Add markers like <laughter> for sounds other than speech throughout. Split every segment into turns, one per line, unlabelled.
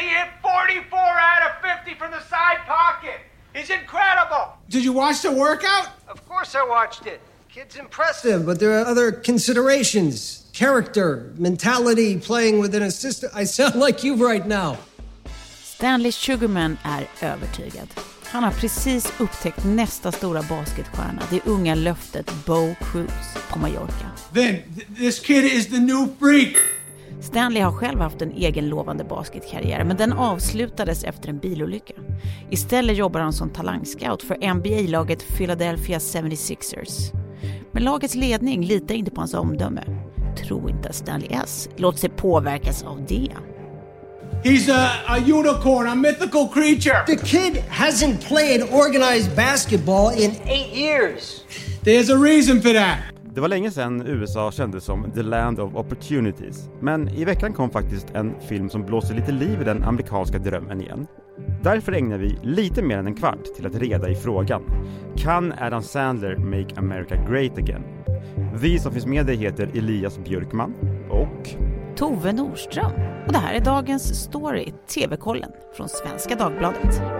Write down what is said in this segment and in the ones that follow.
he hit 44 out of 50 from the side pocket. He's incredible.
Did you watch the workout?
Of course I watched it. Kid's
Impressive, but there are other considerations. Character, mentality, playing with an assistant. I sound <laughs> like you right now.
Stanley Sugarman är övertygad. Han har precis upptäckt nästa stora basketstjärna, det unga löftet Bo Cruz på Mallorca.
Then th- this kid is the new freak.
Stanley har själv haft en egen lovande basketkarriär, men den avslutades efter en bilolycka. Istället jobbar han som talangscout för NBA-laget Philadelphia 76ers. Men lagets ledning litar inte på hans omdöme. Tro inte att Stanley S låter sig påverkas av det.
He's a, a unicorn, a mythical creature.
The kid hasn't played organized basketball in eight years.
There's a reason for that.
Det var länge sedan USA kändes som the land of opportunities. Men i veckan kom faktiskt en film som blåser lite liv i den amerikanska drömmen igen. Därför ägnar vi lite mer än en kvart till att reda i frågan. Kan Adam Sandler make America great again? Vi som finns med dig heter Elias Björkman och
Tove Nordström. Och det här är dagens story, TV-kollen från Svenska Dagbladet.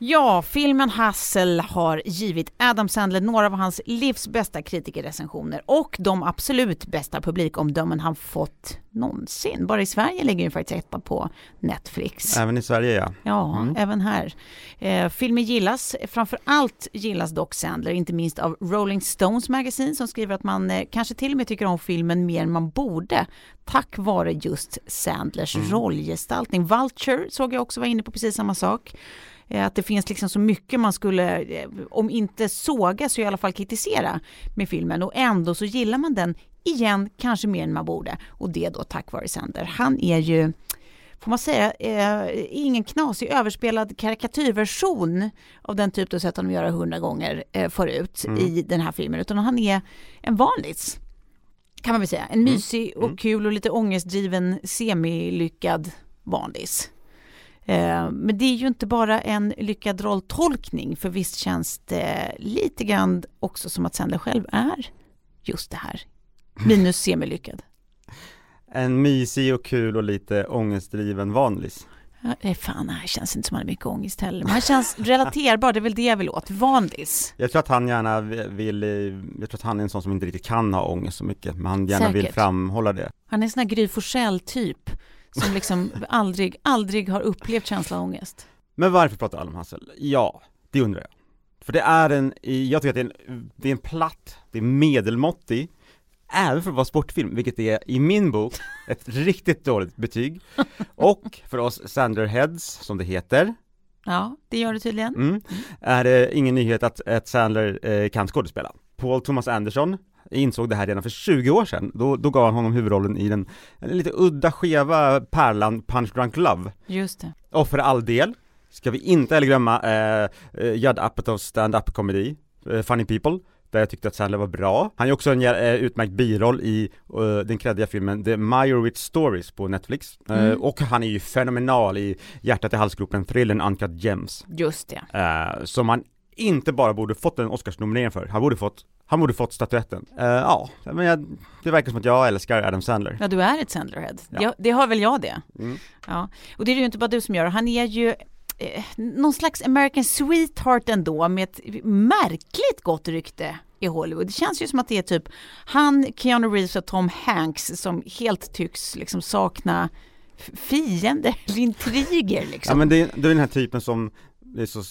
Ja, filmen Hustle har givit Adam Sandler några av hans livs bästa kritikerrecensioner och de absolut bästa publikomdömen han fått någonsin. Bara i Sverige ligger den faktiskt etta på Netflix.
även i Sverige ja.
Ja, även här. Eh, filmen gillas, framför allt gillas dock Sandler, inte minst av Rolling Stones Magazine som skriver att man eh, kanske till och med tycker om filmen mer än man borde tack vare just Sandlers rollgestaltning. Vulture såg jag också var inne på precis samma sak. Eh, Att det finns liksom så mycket man skulle, eh, om inte såga så i alla fall kritisera med filmen och ändå så gillar man den igen, kanske mer än man borde. Och det då tack vare Sander. Han är ju får man säga, eh, ingen knasig överspelad karikatyrversion av den typ du sett honom göra hundra gånger eh, förut i den här filmen, utan han är en vanlis. Kan man väl säga. En mysig och kul och lite ångestdriven semilyckad vanlis. Eh, men det är ju inte bara en lyckad rolltolkning, för visst känns det lite grann också som att Sandler själv är just det här. Minus semilyckad. <laughs>
En mysig och kul och lite ångestdriven vanlis.
Är fan, det här känns inte som han har mycket ångest heller. Men han känns <laughs> relaterbar, det är väl det jag vill åt. Vanlis.
Jag tror att han gärna vill, jag tror att han är en sån som inte riktigt kan ha ångest så mycket, men han gärna vill
Säkert.
framhålla det.
Han är en sån här Gry Forssell-typ som liksom aldrig, aldrig har upplevt känslan av ångest.
Men varför pratar alla om Hassel? Ja, det undrar jag. För det är en, jag tycker att det är en, det är en platt, det är medelmåttig, även för att vara sportfilm, vilket är i min bok ett riktigt dåligt betyg. Och för oss Sandlerheads, som det heter,
Ja, det gör det tydligen.
mm, är det ingen nyhet att, att Sandler eh, kan skådespela. Paul Thomas Anderson insåg det här redan för 20 år sedan, då, då gav han honom huvudrollen i den, lite udda skeva pärlan Punch Drunk Love.
Just det.
Och för all del, ska vi inte heller glömma eh, eh, Judd Apatows stand-up komedi, eh, Funny People, där jag tyckte att Sandler var bra. Han är också en eh, utmärkt biroll i eh, den kreddiga filmen The Meyerowitz Stories på Netflix. Eh,
Mm.
och han är ju fenomenal i Hjärtat i halsgropen, thrillern Uncut Gems,
Just det.
eh, som han inte bara borde fått en Oscarsnominering för, han borde fått han borde fått statyetten. Eh, ja, men jag, det verkar som att jag älskar Adam Sandler.
Ja, du är ett Sandlerhead.
Ja.
Ja. det har väl jag det.
Mm.
Ja. Och det är ju inte bara du som gör. Han är ju eh, någon slags American sweetheart ändå med ett märkligt gott rykte i Hollywood. Det känns ju som att det är typ han, Keanu Reeves och Tom Hanks som helt tycks liksom sakna fiender intriger liksom.
Ja men det, det är den här typen som, det är så,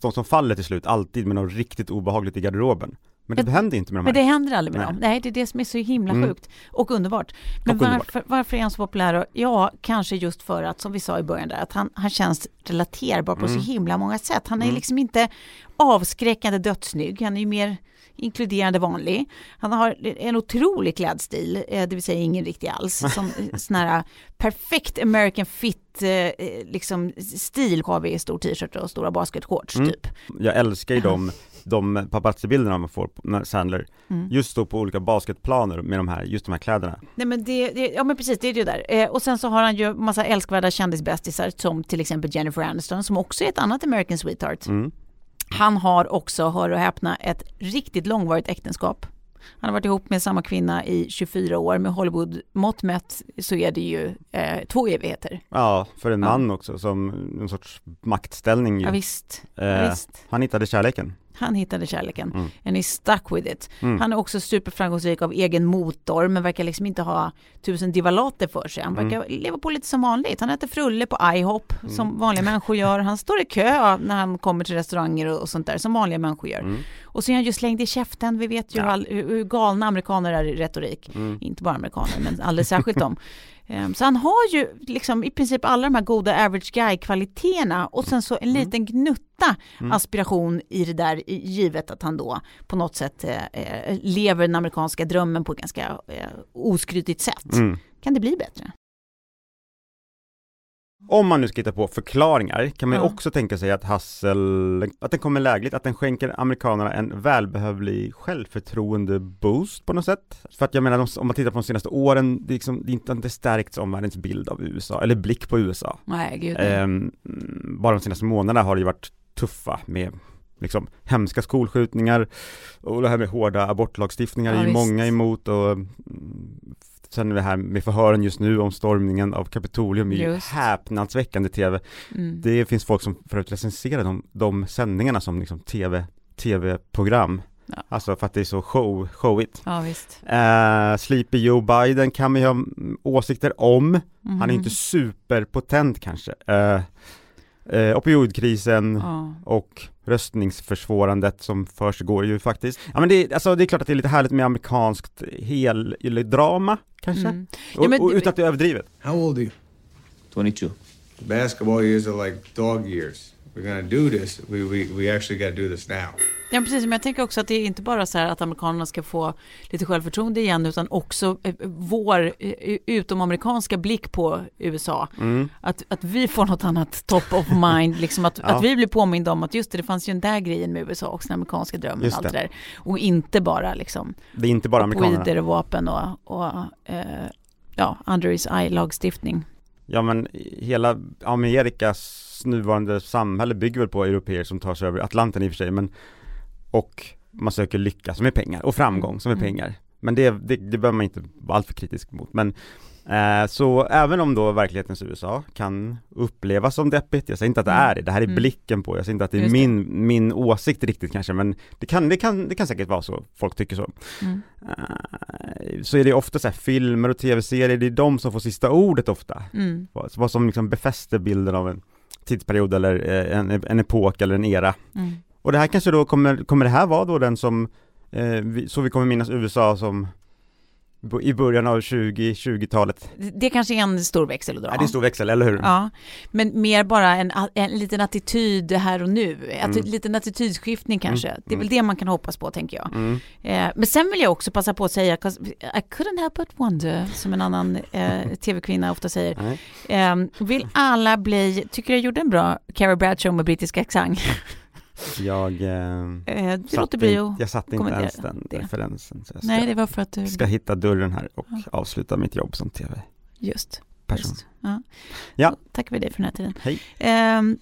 de som faller till slut alltid med något riktigt obehagligt i garderoben. Men det
Men-
händer inte med de här.
Men det händer aldrig med
Nej.
dem. Nej, det är det som är så himla
Mm.
sjukt och underbart. Men
Och underbart.
Varför, varför är han så populär? då? Ja, kanske just för att, som vi sa i början där, att han, han känns relaterbar på
Mm.
så himla många sätt. Han är liksom inte avskräckande dödssnygg, han är ju mer inkluderande vanlig. Han har en otrolig klädstil, eh, det vill säga ingen riktig alls. <laughs> Som eh, sån här perfekt American fit eh, eh, liksom stil har vi i stor t-shirt och stora basketshorts
Mm.
typ.
Jag älskar ju de, <laughs> de paparazzi-bilderna man får när Sandler,
Mm.
just då på olika basketplaner med de här, just de här kläderna.
Nej men det, det, ja men precis det är det där. Eh, och sen så har han ju massa älskvärda kändisbästisar som till exempel Jennifer Aniston som också är ett annat American sweetheart.
Mm.
Han har också, hör och häpna, ett riktigt långvarigt äktenskap. Han har varit ihop med samma kvinna i 24 år. Med Hollywood-mått mätt så är det ju eh, två evigheter.
Ja, för en
Ja.
man också som en sorts maktställning ju.
Ja, visst.
Eh,
Ja, visst.
Han hittade kärleken.
Han hittade kärleken.
Mm.
And he stuck with it.
Mm.
Han är också superframgångsrik av egen motor men verkar liksom inte ha tusen divalater för sig. Han
Mm.
verkar leva på lite som vanligt. Han äter frulle på IHOP
Mm.
som vanliga människor gör. Han står i kö när han kommer till restauranger och, och sånt där som vanliga människor gör.
Mm.
Och så är han ju slängd i käften. Vi vet ju
Ja.
hur, all, hur, hur galna amerikaner är i retorik.
Mm.
Inte bara amerikaner men alldeles särskilt de. <laughs> Ehm, Så han har ju liksom i princip alla de här goda average guy-kvaliteterna och sen så
Mm.
en liten gnutta aspiration i det där, givet att han då på något sätt eh, eh, lever den amerikanska drömmen på ett ganska eh, oskrytigt sätt.
Mm.
Kan det bli bättre?
Om man nu ska hitta på förklaringar kan man ju
Ja.
också tänka sig att Hassel, att den kommer lägligt, att den skänker amerikanerna en välbehövlig självförtroende-boost på något sätt. För att jag menar, om man tittar på de senaste åren, det är, liksom, det inte, inte stärkts omvärldens bild av USA, eller blick på USA.
Nej, gud.
Ehm, mm, bara de senaste månaderna har det ju varit tuffa med liksom hemska skolskjutningar och det här med hårda abortlagstiftningar
Ja,
är ju
visst.
många emot och mm, sen det här med förhören just nu om stormningen av Kapitolium är ju
Just.
häpnadsväckande tv.
Mm.
Det finns folk som förut recenserar de, de sändningarna som liksom tv, tv-program.
Ja.
Alltså för att det är så show, showigt.
Ja, visst.
Uh, Sleepy Joe Biden kan man ju ha mm, åsikter om. Han är
Mhm.
inte superpotent kanske. Uh, uh, opioidkrisen
Ja.
och röstningsförsvårandet som försiggår ju faktiskt. Ja men det, är- alltså, det är klart att det är lite härligt med amerikanskt hel, eller drama kanske.
Mm.
Och,
Ja, men
och utan att det är överdrivet.
How old are you?
22.
Basketball years are like dog years. We're gonna do this. We, we, we actually got to do this now.
Ja, precis. Men jag tänker också att det är inte bara så här att amerikanerna ska få lite självförtroende igen, utan också eh, vår eh, utomamerikanska blick på USA.
Mm.
Att, att vi får något annat top of mind, <laughs> liksom att,
Ja.
att vi blir påminda om att just det, det fanns ju den där grejen med USA också, den amerikanska drömmen
Just
och allt
det.
det där. Och inte bara liksom
Det är inte bara amerikanerna.
och vapen och, och eh, ja, under his eye-lagstiftning.
Ja men hela Amerikas nuvarande samhälle bygger väl på europeer som tar sig över Atlanten i och för sig men och man söker lycka som är pengar och framgång som är
Mm.
pengar. Men det, det, det behöver man inte vara alltför kritisk mot. Men eh, så även om då verklighetens USA kan upplevas som deppigt, jag säger inte att det
Mm.
är det, det här är
Mm.
blicken på, jag säger inte att det är
Just det.
min, min åsikt riktigt kanske men det kan, det, kan, det kan säkert vara så, folk tycker så.
Mm.
Eh, så är det ofta så här filmer och tv-serier, det är de som får sista ordet ofta
Mm.
vad, som liksom befäster bilden av en tidsperiod eller eh, en, en epok eller en era.
Mm.
Och det här kanske då kommer, kommer det här vara då den som, eh, vi, så vi kommer minnas USA som i början av 2020-talet.
Det, det kanske är en stor växel att dra.
Ja. Det är en stor växel, eller hur?
Ja, men mer bara en, en liten attityd här och nu. En
Mm.
liten attitydsskiftning kanske.
Mm.
Det är väl det man kan hoppas på tänker jag.
Mm.
Eh, men sen vill jag också passa på att säga, I couldn't help but wonder, som en annan eh, <laughs> tv-kvinna ofta säger. Eh, vill alla bli, tycker jag gjorde en bra Carrie Bradshaw med brittisk accent. <laughs>
Jag, eh,
Eh, det
satte
låter bli
inte-
att
jag satte inte ens den
det.
referensen. Så jag ska,
Nej, det var för att du...
ska hitta dörren här och avsluta mitt jobb som tv-person.
Just. just. Ja.
Ja.
Tackar vi dig för den här tiden.
Hej.
Ehm,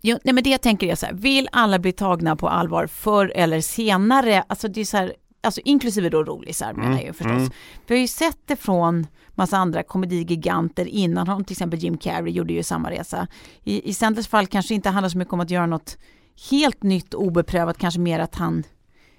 jo, nej men det jag tänker är så här, vill alla bli tagna på allvar förr eller senare? Alltså det är så här, alltså inklusive då rolisar menar jag förstås.
mm.
Vi har ju sett det från massa andra komedigiganter innan, Har till exempel Jim Carrey gjorde ju samma resa. I, i Sanders fall kanske inte handlar så mycket om att göra något helt nytt obeprövat, kanske mer att han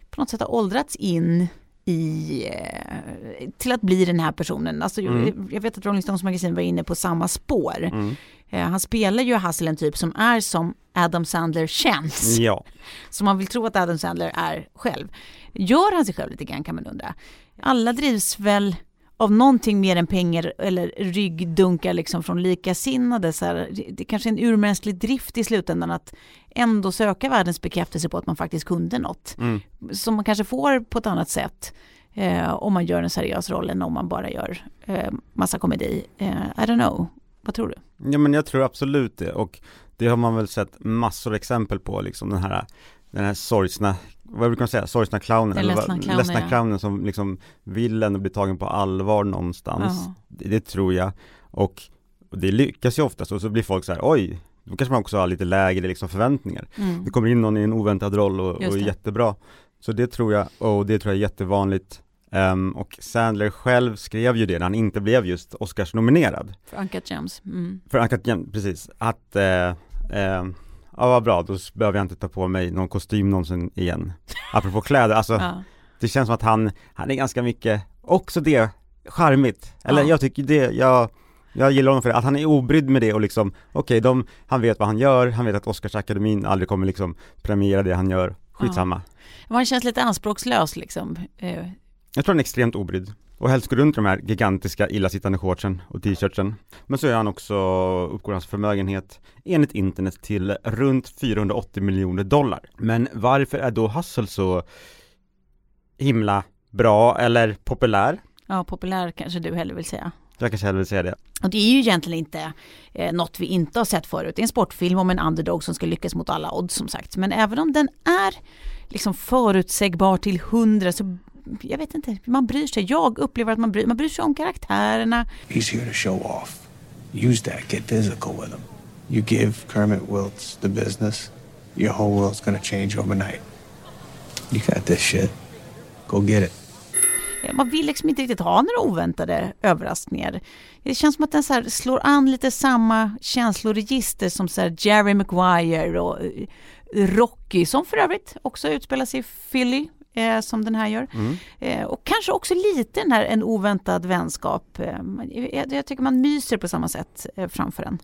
på något sätt har åldrats in i, eh, till att bli den här personen. Alltså,
Mm.
Jag vet att Rolling Stones magasin var inne på samma spår.
Mm.
Eh, Han spelar ju Hassel en typ som är som Adam Sandler känns.
Ja. <laughs>
Som man vill tro att Adam Sandler är själv. Gör han sig själv lite grann kan man undra. Alla drivs väl av någonting mer än pengar eller ryggdunkar liksom från likasinnade. Så här, det- det kanske är en urmänsklig drift i slutändan att ändå söka världens bekräftelse på att man faktiskt kunde något.
Mm.
Som man kanske får på ett annat sätt eh, om man gör en seriös roll än om man bara gör eh, massa komedi. Eh, I don't know, vad tror du?
Ja men jag tror absolut det och det har man väl sett massor exempel på liksom den här den här sorgsna, vad brukar man säga, sorgsna clownen? Eller
ledsna clownen,
ledsna
ja.
clownen som liksom vill ändå bli tagen på allvar någonstans.
Ja.
Det, det tror jag. Och det lyckas ju oftast och så blir folk så här, oj, då kanske man också har lite lägre liksom förväntningar.
Mm.
Det kommer in någon i en oväntad roll och, och är jättebra. Så det tror jag, och det tror jag är jättevanligt. Ehm, och Sandler själv skrev ju det när han inte blev just Oscars-nominerad.
För Uncut Gems. Mm.
För Uncut Gems, precis, att eh, eh, Ja vad bra, då behöver jag inte ta på mig någon kostym någonsin igen. <laughs> Apropå kläder, alltså
Ja.
det känns som att han, han är ganska mycket, också det, charmigt. Eller
Ja.
jag tycker det, jag, jag gillar honom för det, att han är obrydd med det och liksom Okej, de, han vet vad han gör, han vet att Oscarsakademin aldrig kommer liksom premiera det han gör. Skitsamma.
Men Han känns lite anspråkslös liksom. Eh,
Jag tror han är extremt obrydd och helst går runt i de här gigantiska illasittande shortsen och t-shirtsen. Men så är han också, uppgår hans förmögenhet enligt internet till runt 480 miljoner dollar. Men varför är då Hustle så himla bra eller populär?
ja, populär kanske du hellre vill säga.
Jag kanske hellre vill säga det.
Och det är ju egentligen inte eh, något vi inte har sett förut. Det är en sportfilm om en underdog som ska lyckas mot alla odds som sagt. Men även om den är liksom förutsägbar till hundra så jag vet inte, man bryr sig. Jag upplever att man bryr, man bryr sig om karaktärerna.
He's here to show off. Use that. Get physical with him. You give Kermit Wilts the business, your whole world's gonna change overnight. You got this shit. Go get it.
Man vill liksom inte riktigt ha några oväntade överraskningar. Det känns som att den så här slår an lite samma känsloregister som så här Jerry Maguire och eh, Rocky som för övrigt också utspelar sig i Philly eh, som den här gör. Eh, och kanske också lite den här en oväntad vänskap. Eh, jag, jag tycker man myser på samma sätt eh, framför den.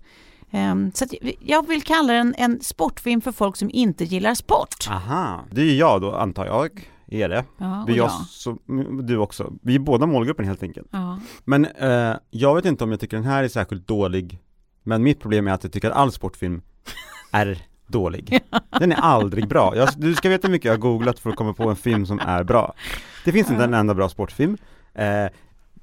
Eh, så att jag vill kalla den en sportfilm för folk som inte gillar sport.
Aha, det är jag då antar jag, är det.
Ja, och
det är jag,
jag.
så, du också. Vi är båda målgruppen helt enkelt.
Ja.
Men eh, jag vet inte om jag tycker den här är särskilt dålig Men mitt problem är att jag tycker att all sportfilm <laughs> är dålig Den är aldrig bra. Jag, du ska veta hur mycket jag har googlat för att komma på en film som är bra Det finns inte en enda bra sportfilm eh,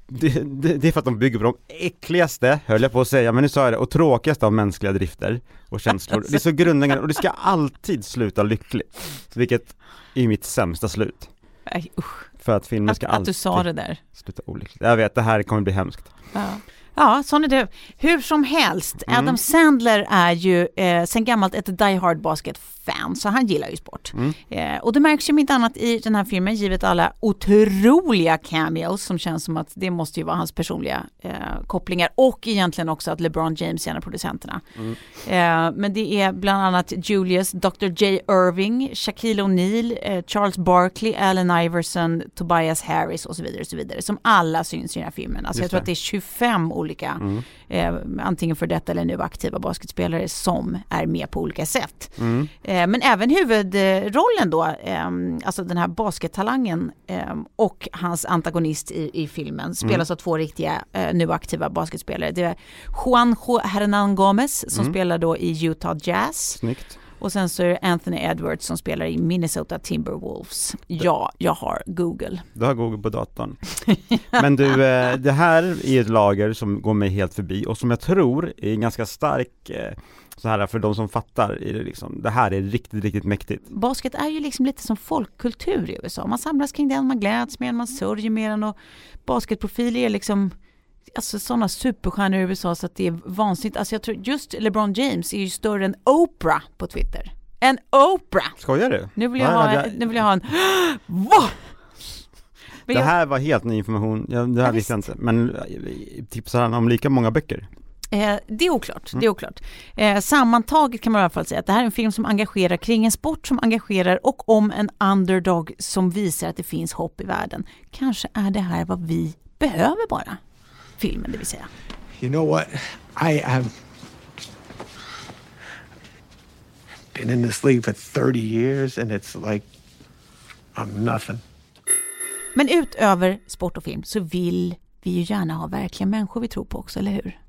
det, det, det är för att de bygger på de äckligaste, höll jag på att säga, men nu sa jag det, och tråkigaste av mänskliga drifter och känslor. Det är så grundläggande och det ska alltid sluta lyckligt. Vilket är mitt sämsta slut.
Nej, usch.
För att filmer
Att,
ska
att
alltid
du sa det där.
sluta olyckligt. Jag vet, det här kommer bli hemskt.
Ja. Ja, sån är det. Hur som helst,
Mm.
Adam Sandler är ju eh, sen gammalt ett Die Hard Basket-fan, så han gillar ju sport.
Mm.
Eh, och det märks ju inte annat i den här filmen, givet alla otroliga cameos som känns som att det måste ju vara hans personliga eh, kopplingar och egentligen också att LeBron James är en av producenterna.
Mm.
Eh, men det är bland annat Julius, Dr. J. Irving, Shaquille O'Neal, eh, Charles Barkley, Allen Iverson, Tobias Harris och så vidare, och så vidare som alla syns i den här filmen. Alltså jag
Just
tror
det.
att det är 25 olika, eh, antingen för detta eller nu aktiva basketspelare som är med på olika sätt.
Mm.
Eh, men även huvudrollen då, eh, alltså den här baskettalangen eh, och hans antagonist i, i filmen spelas av två riktiga eh, nu aktiva basketspelare. Det är Juanjo Hernan Gomez som spelar då i Utah Jazz
Snyggt.
Och sen så är det Anthony Edwards som spelar i Minnesota Timberwolves. Ja, jag har Google.
Du har Google på datorn. Men du, eh, det här är ett lager som går mig helt förbi och som jag tror är ganska stark eh, så här för de som fattar, är det, liksom, det här är riktigt, riktigt mäktigt.
Basket är ju liksom lite som folkkultur i USA. Man samlas kring den, man gläds med den, man sörjer med den och basketprofiler är liksom Alltså sådana superstjärnor i USA så att det är vansinnigt. Alltså jag tror just LeBron James är ju större än Oprah på Twitter. En Oprah!
Skojar du?
Nu vill jag,
Ja,
ha,
det-
nu vill jag ha en... <gasps> Va? Men
Det
jag-
här var helt ny information, ja, det här
Ja,
visste jag inte, men eh, tipsar han om lika många böcker?
Eh, det är oklart. Det är oklart. Eh, sammantaget kan man i alla fall säga att det här är en film som engagerar kring en sport som engagerar och om en underdog som visar att det finns hopp i världen. Kanske är det här vad vi behöver bara. Filmen, det vill säga.
You know what? I have been in this league for 30 years and it's like I'm nothing.
Men utöver sport och film så vill vi ju gärna ha verkliga människor vi tror på också, eller hur?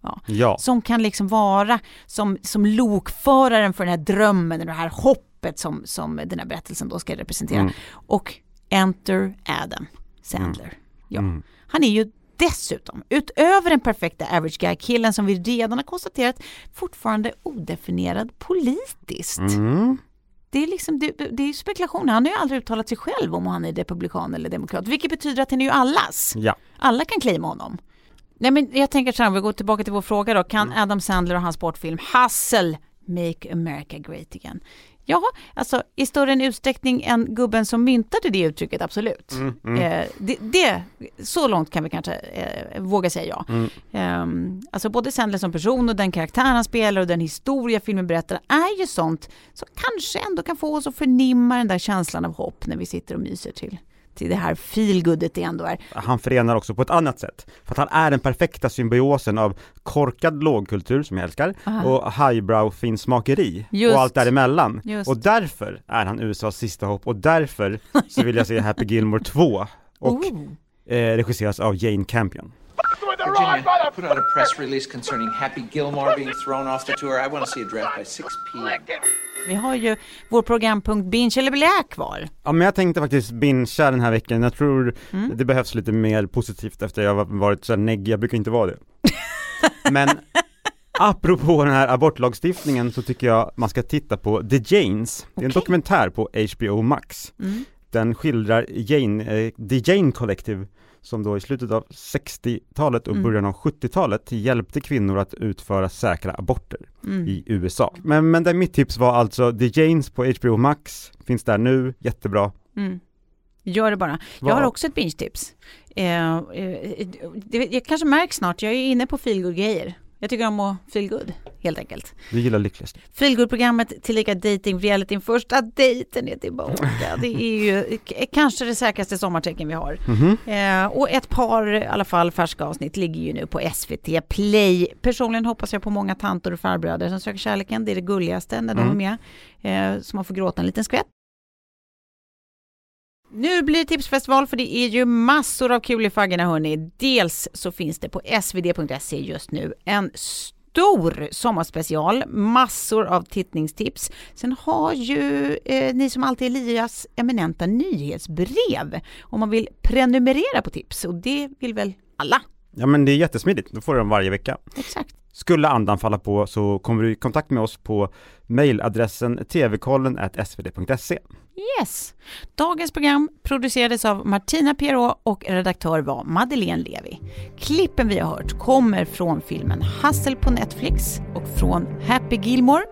Ja.
Ja.
Som kan liksom vara som, som lokföraren för den här drömmen, det här hoppet som, som den här berättelsen då ska representera.
Mm.
Och Enter Adam Sandler. Ja. Han är ju dessutom, utöver den perfekta average guy-killen som vi redan har konstaterat, fortfarande odefinierad politiskt.
Mm.
Det är, liksom, det, det är spekulation. Han har ju aldrig uttalat sig själv om han är republikan eller demokrat, vilket betyder att han är ju allas.
Ja.
Alla kan claima honom. Nej, men jag tänker så här, om vi går tillbaka till vår fråga då. Kan Adam Sandler och hans sportfilm Hustle Make America Great Again? Ja, alltså i större en utsträckning än gubben som myntade det uttrycket, absolut. Eh, det, det, så långt kan vi kanske eh, våga säga ja. Ehm, alltså både Sandler som person och den karaktär han spelar och den historia filmen berättar är ju sånt som kanske ändå kan få oss att förnimma den där känslan av hopp när vi sitter och myser till, till det här feelgoodet det ändå är.
Han förenar också på ett annat sätt. För att han är den perfekta symbiosen av korkad lågkultur, som jag älskar,
Aha.
och highbrow finsmakeri
Just.
och allt däremellan.
Just.
Och därför är han USAs sista hopp och därför så vill jag se <laughs> Happy Gilmore 2 och
Oh.
eh, regisseras av Jane Campion.
Virginia, put out a press release concerning Happy Gilmore being thrown off the tour. I want to see a draft by 6 p.m.
Vi har ju vår programpunkt Binge eller blä kvar.
Ja men jag tänkte faktiskt bingea den här veckan, jag tror
Mm.
det behövs lite mer positivt efter jag har varit så negg, jag brukar inte vara det. <laughs> men apropå den här abortlagstiftningen så tycker jag man ska titta på The Janes, det är en dokumentär på HBO Max.
Mm.
Den skildrar Jane, eh, The Jane Collective som då i slutet av 60-talet och
Mm.
början av 70-talet hjälpte kvinnor att utföra säkra aborter
Mm.
i USA. Men, men där mitt tips var alltså The Janes på HBO Max, finns där nu, jättebra.
Mm. Gör det bara. Jag
Vad?
har också ett binge-tips. Eh, eh, det, jag kanske märks snart, jag är inne på feelgood-grejer. Jag tycker om att feelgood, helt enkelt.
Du gillar lyckligast.
Feelgood-programmet tillika dating realityn första dejten är tillbaka. Det är ju kanske det säkraste sommartecken vi har. Eh, och ett par i alla fall färska avsnitt ligger ju nu på SVT Play. Personligen hoppas jag på många tanter och farbröder som söker kärleken. Det är det gulligaste när de är med. Eh, så man får gråta en liten skvätt. Nu blir det tipsfestival för det är ju massor av kul i faggorna hörni. Dels så finns det på svd.se just nu en stor sommarspecial, massor av tittningstips. Sen har ju eh, ni som alltid Elias eminenta nyhetsbrev om man vill prenumerera på tips och det vill väl alla?
Ja men det är jättesmidigt, då får du dem varje vecka.
Exakt.
Skulle andan falla på så kommer du i kontakt med oss på mejladressen tvkollen svd.se.
Yes! Dagens program producerades av Martina Pierrot och redaktör var Madeleine Levi. Klippen vi har hört kommer från filmen Hustle på Netflix och från Happy Gilmore